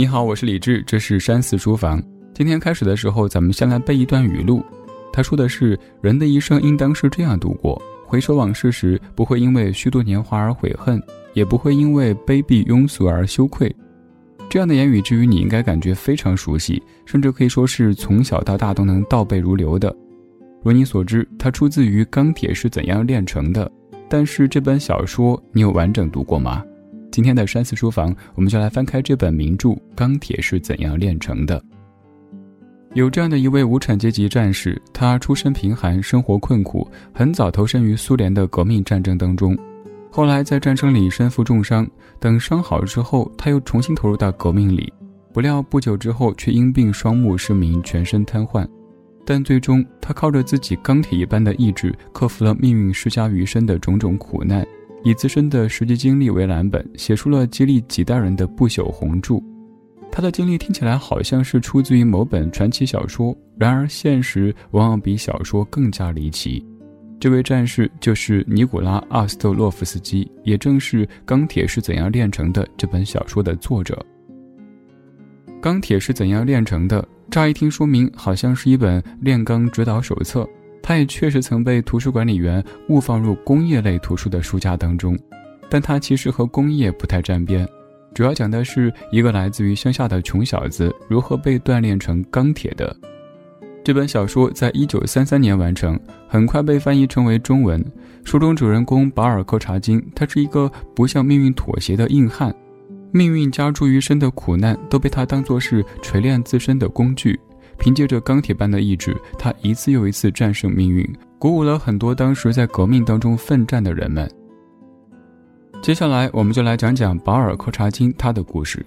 你好，我是李志，这是山寺书房。今天开始的时候，咱们先来背一段语录。他说的是：人的一生应当是这样度过，回首往事时，不会因为虚度年华而悔恨，也不会因为卑鄙庸俗而羞愧。这样的言语，至于你应该感觉非常熟悉，甚至可以说是从小到大都能倒背如流的。如你所知，它出自于《钢铁是怎样炼成的》，但是这本小说你有完整读过吗？今天的山寺书房，我们就来翻开这本名著《钢铁是怎样炼成的》。有这样的一位无产阶级战士，他出身贫寒，生活困苦，很早投身于苏联的革命战争当中。后来在战争里身负重伤，等伤好之后，他又重新投入到革命里。不料不久之后，却因病双目失明，全身瘫痪。但最终，他靠着自己钢铁一般的意志，克服了命运施加于身的种种苦难。以自身的实际经历为蓝本，写出了激励几代人的不朽红著。他的经历听起来好像是出自于某本传奇小说，然而现实往往比小说更加离奇。这位战士就是尼古拉·阿斯特洛夫斯基，也正是《钢铁是怎样炼成的》这本小说的作者。《钢铁是怎样炼成的》，乍一听说明好像是一本炼钢指导手册。他也确实曾被图书管理员误放入工业类图书的书架当中，但他其实和工业不太沾边，主要讲的是一个来自于乡下的穷小子如何被锻炼成钢铁的。这本小说在一九三三年完成，很快被翻译成为中文。书中主人公保尔·柯察金，他是一个不向命运妥协的硬汉，命运加诸于身的苦难都被他当作是锤炼自身的工具。凭借着钢铁般的意志，他一次又一次战胜命运，鼓舞了很多当时在革命当中奋战的人们。接下来，我们就来讲讲保尔·柯察金他的故事。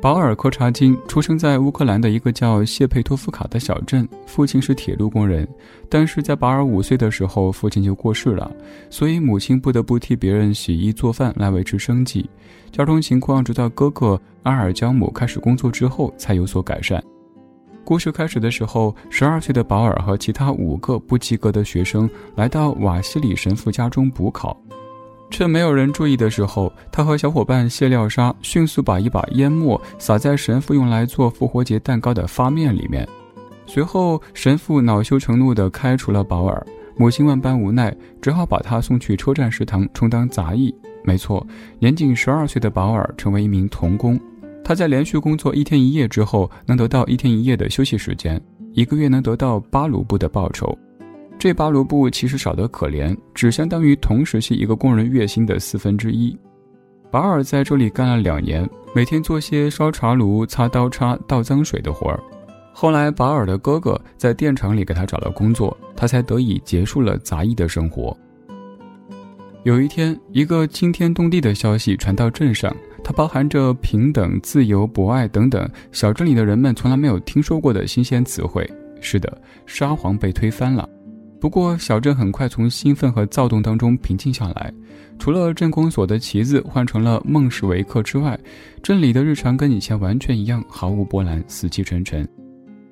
保尔·柯察金出生在乌克兰的一个叫谢佩托夫卡的小镇，父亲是铁路工人，但是在保尔五岁的时候，父亲就过世了，所以母亲不得不替别人洗衣做饭来维持生计。家中情况直到哥哥阿尔焦姆开始工作之后才有所改善。故事开始的时候，十二岁的保尔和其他五个不及格的学生来到瓦西里神父家中补考，趁没有人注意的时候，他和小伙伴谢廖沙迅速把一把烟末撒在神父用来做复活节蛋糕的发面里面。随后，神父恼羞成怒地开除了保尔，母亲万般无奈，只好把他送去车站食堂充当杂役。没错，年仅十二岁的保尔成为一名童工。他在连续工作一天一夜之后，能得到一天一夜的休息时间，一个月能得到八卢布的报酬。这八卢布其实少得可怜，只相当于同时期一个工人月薪的四分之一。保尔在这里干了两年，每天做些烧茶炉、擦刀叉、倒脏水的活儿。后来，保尔的哥哥在电厂里给他找了工作，他才得以结束了杂役的生活。有一天，一个惊天动地的消息传到镇上。它包含着平等、自由、博爱等等小镇里的人们从来没有听说过的新鲜词汇。是的，沙皇被推翻了。不过，小镇很快从兴奋和躁动当中平静下来。除了镇公所的旗子换成了孟什维克之外，镇里的日常跟以前完全一样，毫无波澜，死气沉沉。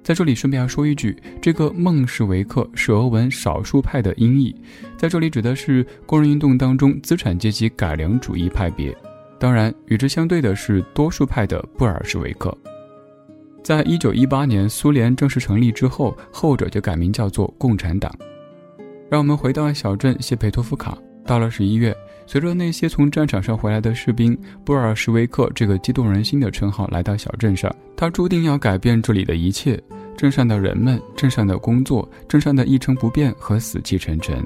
在这里顺便要说一句，这个孟什维克是俄文“少数派”的音译，在这里指的是工人运动当中资产阶级改良主义派别。当然，与之相对的是多数派的布尔什维克。在一九一八年苏联正式成立之后，后者就改名叫做共产党。让我们回到小镇谢佩托夫卡。到了十一月，随着那些从战场上回来的士兵，布尔什维克这个激动人心的称号来到小镇上，他注定要改变这里的一切：镇上的人们、镇上的工作、镇上的一成不变和死气沉沉。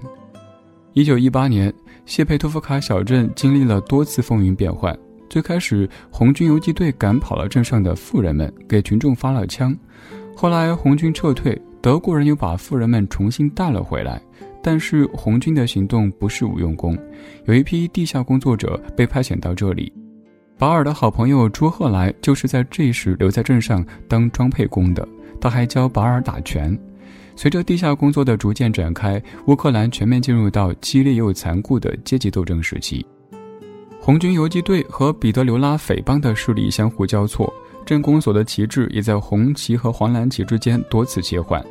一九一八年。谢佩托夫卡小镇经历了多次风云变幻。最开始，红军游击队赶跑了镇上的富人们，给群众发了枪。后来，红军撤退，德国人又把富人们重新带了回来。但是，红军的行动不是无用功，有一批地下工作者被派遣到这里。保尔的好朋友朱赫来就是在这时留在镇上当装配工的，他还教保尔打拳。随着地下工作的逐渐展开，乌克兰全面进入到激烈又残酷的阶级斗争时期。红军游击队和彼得留拉匪帮的势力相互交错，镇公所的旗帜也在红旗和黄蓝旗之间多次切换。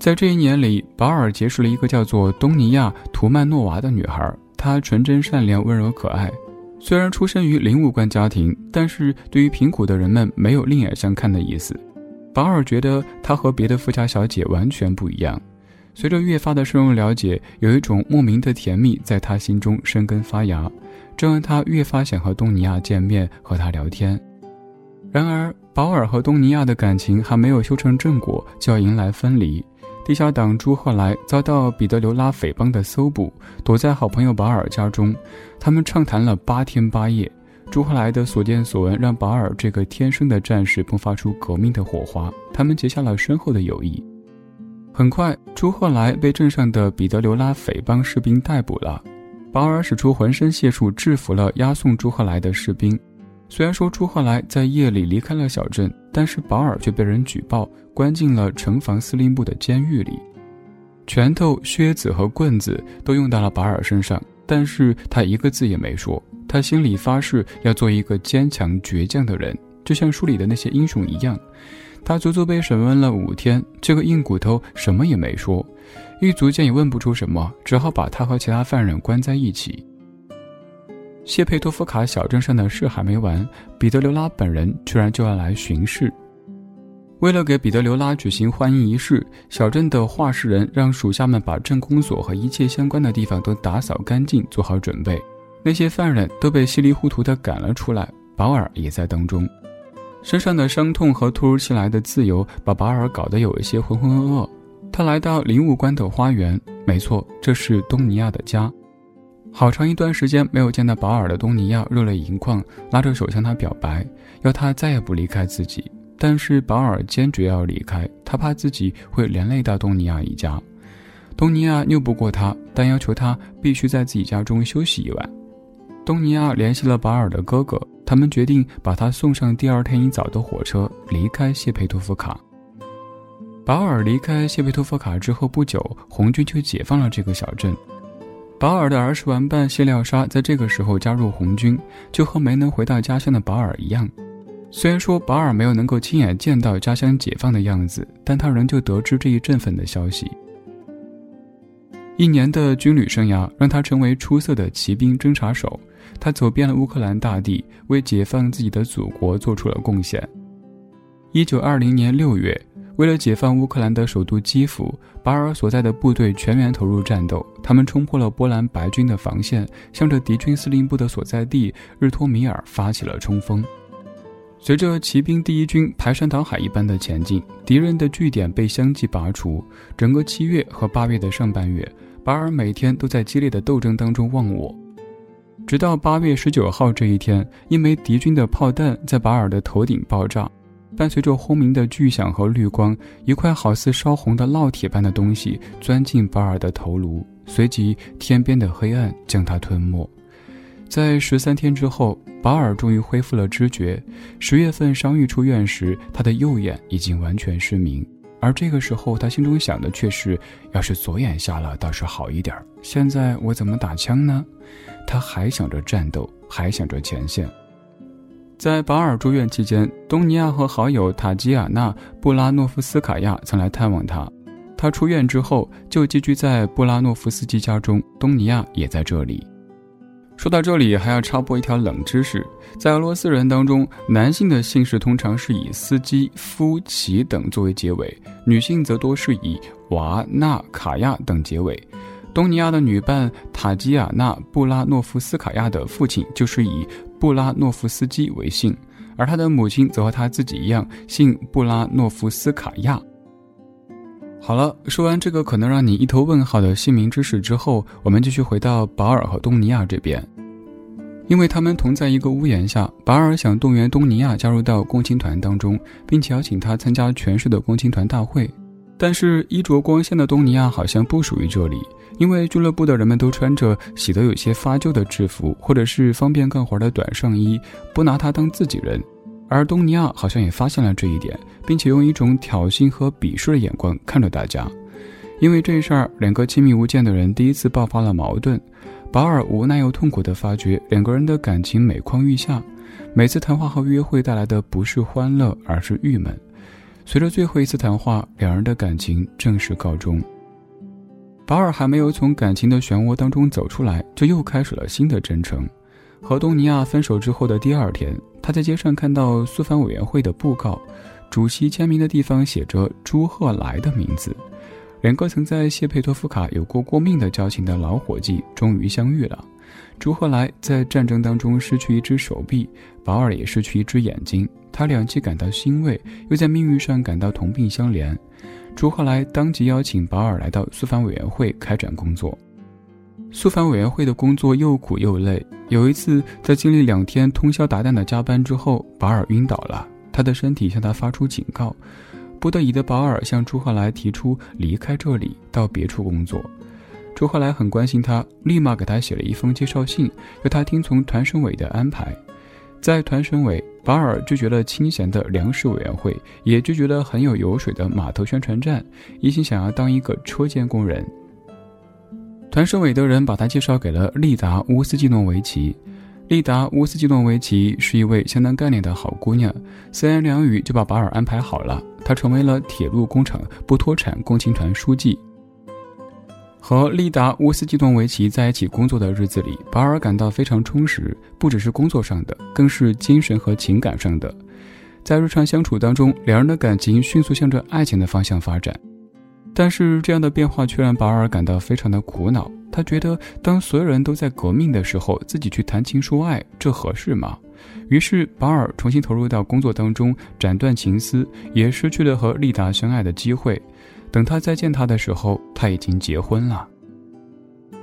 在这一年里，保尔结识了一个叫做东尼亚·图曼诺娃的女孩，她纯真善良、温柔可爱。虽然出身于零五官家庭，但是对于贫苦的人们没有另眼相看的意思。保尔觉得他和别的富家小姐完全不一样。随着越发的深入了解，有一种莫名的甜蜜在他心中生根发芽，这让他越发想和东尼亚见面，和他聊天。然而，保尔和东尼亚的感情还没有修成正果，就要迎来分离。地下党朱赫来遭到彼得留拉匪帮的搜捕，躲在好朋友保尔家中，他们畅谈了八天八夜。朱赫莱的所见所闻让保尔这个天生的战士迸发出革命的火花，他们结下了深厚的友谊。很快，朱赫莱被镇上的彼得留拉匪帮士兵逮捕了，保尔使出浑身解数制服了押送朱赫来的士兵。虽然说朱赫来在夜里离开了小镇，但是保尔却被人举报，关进了城防司令部的监狱里。拳头、靴子和棍子都用到了保尔身上，但是他一个字也没说。他心里发誓要做一个坚强倔强的人，就像书里的那些英雄一样。他足足被审问了五天，这个硬骨头什么也没说。狱卒见也问不出什么，只好把他和其他犯人关在一起。谢佩托夫卡小镇上的事还没完，彼得留拉本人居然就要来巡视。为了给彼得留拉举行欢迎仪式，小镇的画事人让属下们把镇公所和一切相关的地方都打扫干净，做好准备。那些犯人都被稀里糊涂地赶了出来，保尔也在当中。身上的伤痛和突如其来的自由把保尔搞得有一些浑浑噩噩。他来到灵武关的花园，没错，这是东尼亚的家。好长一段时间没有见到保尔的东尼亚热泪盈眶，拉着手向他表白，要他再也不离开自己。但是保尔坚决要离开，他怕自己会连累到东尼亚一家。东尼亚拗不过他，但要求他必须在自己家中休息一晚。东尼亚联系了保尔的哥哥，他们决定把他送上第二天一早的火车，离开谢佩托夫卡。保尔离开谢佩托夫卡之后不久，红军就解放了这个小镇。保尔的儿时玩伴谢廖沙在这个时候加入红军，就和没能回到家乡的保尔一样。虽然说保尔没有能够亲眼见到家乡解放的样子，但他仍旧得知这一振奋的消息。一年的军旅生涯让他成为出色的骑兵侦察手，他走遍了乌克兰大地，为解放自己的祖国做出了贡献。一九二零年六月。为了解放乌克兰的首都基辅，巴尔所在的部队全员投入战斗。他们冲破了波兰白军的防线，向着敌军司令部的所在地日托米尔发起了冲锋。随着骑兵第一军排山倒海一般的前进，敌人的据点被相继拔除。整个七月和八月的上半月，巴尔每天都在激烈的斗争当中忘我。直到八月十九号这一天，一枚敌军的炮弹在巴尔的头顶爆炸。伴随着轰鸣的巨响和绿光，一块好似烧红的烙铁般的东西钻进保尔的头颅，随即天边的黑暗将他吞没。在十三天之后，保尔终于恢复了知觉。十月份伤愈出院时，他的右眼已经完全失明。而这个时候，他心中想的却是：要是左眼瞎了，倒是好一点。现在我怎么打枪呢？他还想着战斗，还想着前线。在保尔住院期间，东尼亚和好友塔吉亚娜·布拉诺夫斯卡娅曾来探望他。他出院之后就寄居在布拉诺夫斯基家中，东尼亚也在这里。说到这里，还要插播一条冷知识：在俄罗斯人当中，男性的姓氏通常是以斯基、夫、奇等作为结尾，女性则多是以娃、纳、卡亚等结尾。东尼亚的女伴塔吉亚娜·布拉诺夫斯卡娅的父亲就是以布拉诺夫斯基为姓，而他的母亲则和他自己一样姓布拉诺夫斯卡娅。好了，说完这个可能让你一头问号的姓名知识之后，我们继续回到保尔和东尼亚这边，因为他们同在一个屋檐下，保尔想动员东尼亚加入到共青团当中，并且邀请他参加全市的共青团大会。但是衣着光鲜的东尼亚好像不属于这里，因为俱乐部的人们都穿着洗得有些发旧的制服，或者是方便干活的短上衣，不拿他当自己人。而东尼亚好像也发现了这一点，并且用一种挑衅和鄙视的眼光看着大家。因为这事儿，两个亲密无间的人第一次爆发了矛盾。保尔无奈又痛苦地发觉，两个人的感情每况愈下。每次谈话和约会带来的不是欢乐，而是郁闷。随着最后一次谈话，两人的感情正式告终。保尔还没有从感情的漩涡当中走出来，就又开始了新的征程。和东尼亚分手之后的第二天，他在街上看到苏凡委员会的布告，主席签名的地方写着朱赫来的名字。两个曾在谢佩托夫卡有过过命的交情的老伙计终于相遇了。朱赫来在战争当中失去一只手臂，保尔也失去一只眼睛，他俩既感到欣慰，又在命运上感到同病相怜。朱赫来当即邀请保尔来到苏凡委员会开展工作。苏凡委员会的工作又苦又累。有一次，在经历两天通宵达旦的加班之后，保尔晕倒了，他的身体向他发出警告。不得已的保尔向朱赫来提出离开这里，到别处工作。朱赫来很关心他，立马给他写了一封介绍信，要他听从团省委的安排。在团省委，保尔拒绝了清闲的粮食委员会，也拒绝了很有油水的码头宣传站，一心想要当一个车间工人。团省委的人把他介绍给了丽达·乌斯季诺维奇。丽达·乌斯季诺维奇是一位相当干练的好姑娘，三言两语就把保尔安排好了。她成为了铁路工厂不脱产共青团书记。和丽达·乌斯季诺维奇在一起工作的日子里，保尔感到非常充实，不只是工作上的，更是精神和情感上的。在日常相处当中，两人的感情迅速向着爱情的方向发展。但是这样的变化却让保尔感到非常的苦恼。他觉得，当所有人都在革命的时候，自己去谈情说爱，这合适吗？于是，保尔重新投入到工作当中，斩断情丝，也失去了和丽达相爱的机会。等他再见她的时候，他已经结婚了。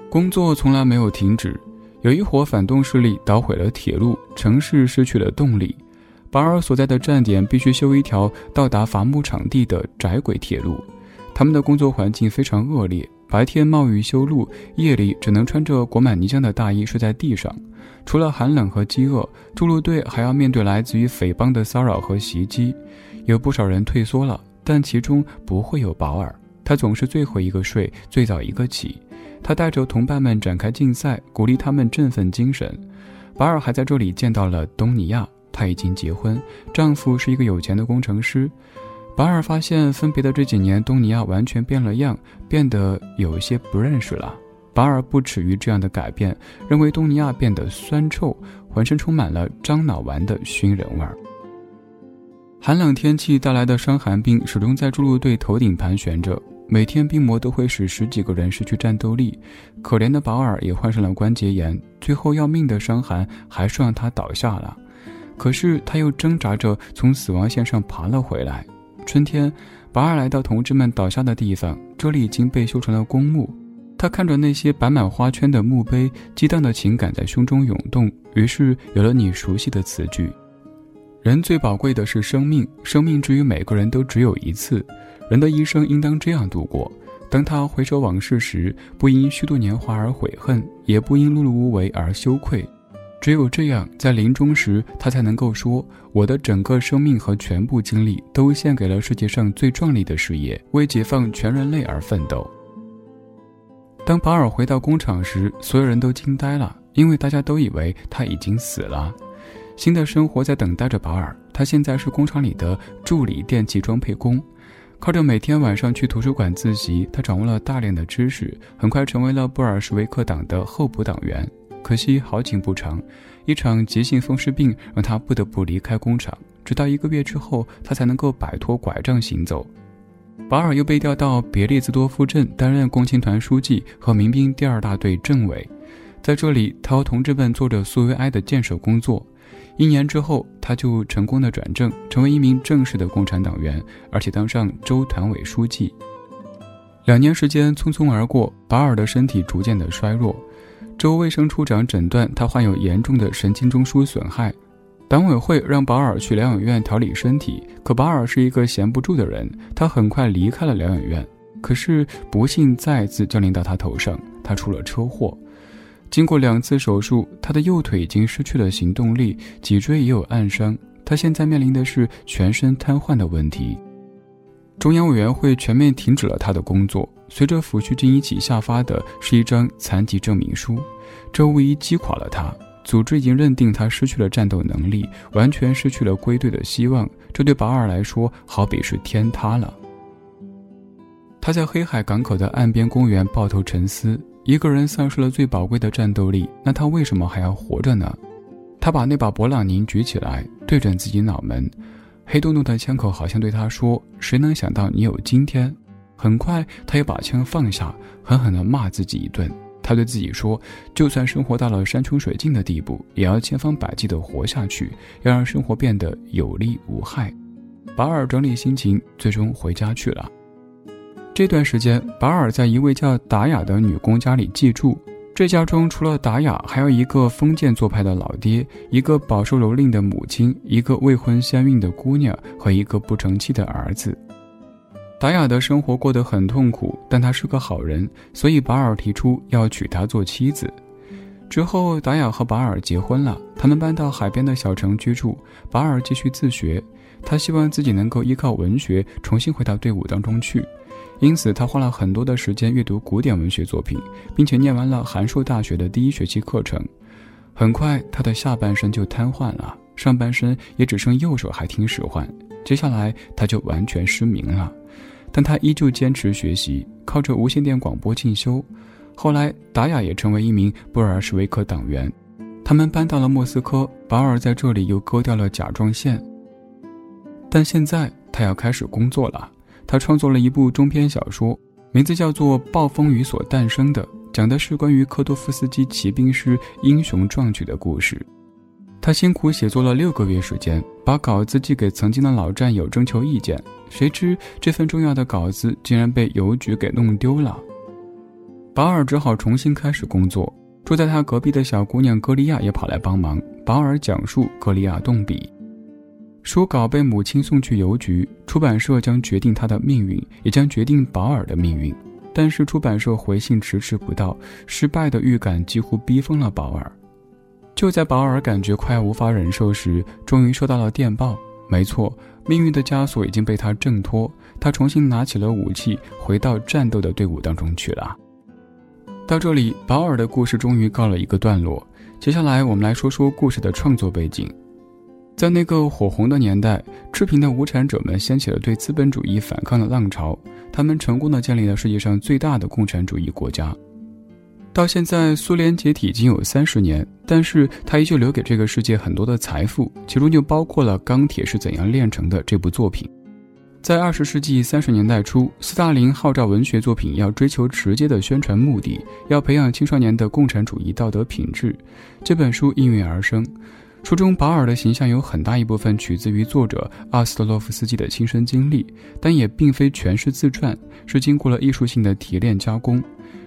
工作从来没有停止，有一伙反动势力捣毁了铁路，城市失去了动力。保尔所在的站点必须修一条到达伐木场地的窄轨铁路，他们的工作环境非常恶劣。白天冒雨修路，夜里只能穿着裹满泥浆的大衣睡在地上。除了寒冷和饥饿，筑路队还要面对来自于匪帮的骚扰和袭击。有不少人退缩了，但其中不会有保尔。他总是最后一个睡，最早一个起。他带着同伴们展开竞赛，鼓励他们振奋精神。保尔还在这里见到了东尼亚，她已经结婚，丈夫是一个有钱的工程师。保尔发现，分别的这几年，东尼亚完全变了样，变得有些不认识了。保尔不耻于这样的改变，认为东尼亚变得酸臭，浑身充满了樟脑丸的熏人味儿。寒冷天气带来的伤寒病始终在筑路队头顶盘旋着，每天病魔都会使十几个人失去战斗力。可怜的保尔也患上了关节炎，最后要命的伤寒还是让他倒下了。可是他又挣扎着从死亡线上爬了回来。春天，保尔来到同志们倒下的地方，这里已经被修成了公墓。他看着那些摆满花圈的墓碑，激荡的情感在胸中涌动，于是有了你熟悉的词句：人最宝贵的是生命，生命之于每个人都只有一次，人的一生应当这样度过。当他回首往事时，不因虚度年华而悔恨，也不因碌碌无为而羞愧。只有这样，在临终时，他才能够说：“我的整个生命和全部精力都献给了世界上最壮丽的事业，为解放全人类而奋斗。”当保尔回到工厂时，所有人都惊呆了，因为大家都以为他已经死了。新的生活在等待着保尔。他现在是工厂里的助理电器装配工，靠着每天晚上去图书馆自习，他掌握了大量的知识，很快成为了布尔什维克党的候补党员。可惜好景不长，一场急性风湿病让他不得不离开工厂。直到一个月之后，他才能够摆脱拐杖行走。保尔又被调到别列兹多夫镇担任共青团书记和民兵第二大队政委，在这里，他和同志们做着苏维埃的建设工作。一年之后，他就成功的转正，成为一名正式的共产党员，而且当上州团委书记。两年时间匆匆而过，保尔的身体逐渐的衰弱。州卫生处长诊断他患有严重的神经中枢损害，党委会让保尔去疗养院调理身体。可保尔是一个闲不住的人，他很快离开了疗养院。可是不幸再次降临到他头上，他出了车祸。经过两次手术，他的右腿已经失去了行动力，脊椎也有暗伤。他现在面临的是全身瘫痪的问题。中央委员会全面停止了他的工作。随着抚恤金一起下发的是一张残疾证明书，这无疑击垮了他。组织已经认定他失去了战斗能力，完全失去了归队的希望。这对保尔来说，好比是天塌了。他在黑海港口的岸边公园抱头沉思。一个人丧失了最宝贵的战斗力，那他为什么还要活着呢？他把那把勃朗宁举起来，对准自己脑门，黑洞洞的枪口好像对他说：“谁能想到你有今天？”很快，他又把枪放下，狠狠地骂自己一顿。他对自己说：“就算生活到了山穷水尽的地步，也要千方百计地活下去，要让生活变得有利无害。”保尔整理心情，最终回家去了。这段时间，保尔在一位叫达雅的女工家里寄住。这家中除了达雅，还有一个封建做派的老爹，一个饱受蹂躏的母亲，一个未婚先孕的姑娘和一个不成器的儿子。达雅的生活过得很痛苦，但他是个好人，所以保尔提出要娶她做妻子。之后，达雅和保尔结婚了，他们搬到海边的小城居住。保尔继续自学，他希望自己能够依靠文学重新回到队伍当中去。因此，他花了很多的时间阅读古典文学作品，并且念完了函授大学的第一学期课程。很快，他的下半身就瘫痪了，上半身也只剩右手还听使唤。接下来，他就完全失明了。但他依旧坚持学习，靠着无线电广播进修。后来，达雅也成为一名布尔什维克党员。他们搬到了莫斯科，保尔在这里又割掉了甲状腺。但现在，他要开始工作了。他创作了一部中篇小说，名字叫做《暴风雨所诞生的》，讲的是关于科多夫斯基骑兵师英雄壮举的故事。他辛苦写作了六个月时间，把稿子寄给曾经的老战友征求意见，谁知这份重要的稿子竟然被邮局给弄丢了。保尔只好重新开始工作。住在他隔壁的小姑娘格利亚也跑来帮忙。保尔讲述，格利亚动笔。书稿被母亲送去邮局，出版社将决定他的命运，也将决定保尔的命运。但是出版社回信迟迟不到，失败的预感几乎逼疯了保尔。就在保尔感觉快无法忍受时，终于收到了电报。没错，命运的枷锁已经被他挣脱，他重新拿起了武器，回到战斗的队伍当中去了。到这里，保尔的故事终于告了一个段落。接下来，我们来说说故事的创作背景。在那个火红的年代，赤贫的无产者们掀起了对资本主义反抗的浪潮。他们成功的建立了世界上最大的共产主义国家。到现在，苏联解体已经有三十年，但是它依旧留给这个世界很多的财富，其中就包括了《钢铁是怎样炼成的》这部作品。在二十世纪三十年代初，斯大林号召文学作品要追求直接的宣传目的，要培养青少年的共产主义道德品质。这本书应运而生。书中保尔的形象有很大一部分取自于作者阿斯特洛夫斯基的亲身经历，但也并非全是自传，是经过了艺术性的提炼加工。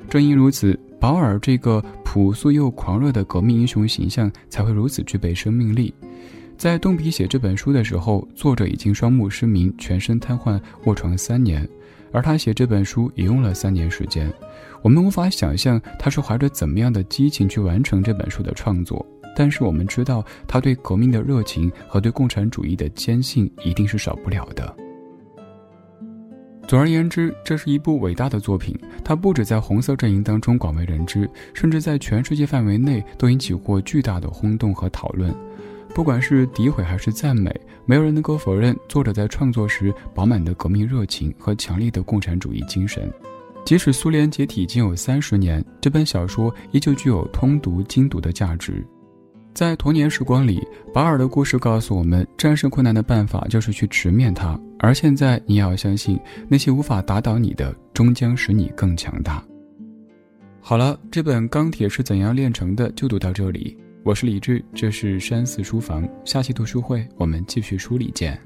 正因如此，保尔这个朴素又狂热的革命英雄形象才会如此具备生命力。在动笔写这本书的时候，作者已经双目失明，全身瘫痪，卧床三年，而他写这本书也用了三年时间。我们无法想象他是怀着怎么样的激情去完成这本书的创作。但是我们知道，他对革命的热情和对共产主义的坚信一定是少不了的。总而言之，这是一部伟大的作品。它不止在红色阵营当中广为人知，甚至在全世界范围内都引起过巨大的轰动和讨论。不管是诋毁还是赞美，没有人能够否认作者在创作时饱满的革命热情和强烈的共产主义精神。即使苏联解体已经有三十年，这本小说依旧具有通读精读的价值。在童年时光里，保尔的故事告诉我们，战胜困难的办法就是去直面它。而现在，你也要相信，那些无法打倒你的，终将使你更强大。好了，这本《钢铁是怎样炼成的》就读到这里。我是李志，这是山寺书房。下期读书会，我们继续书里见。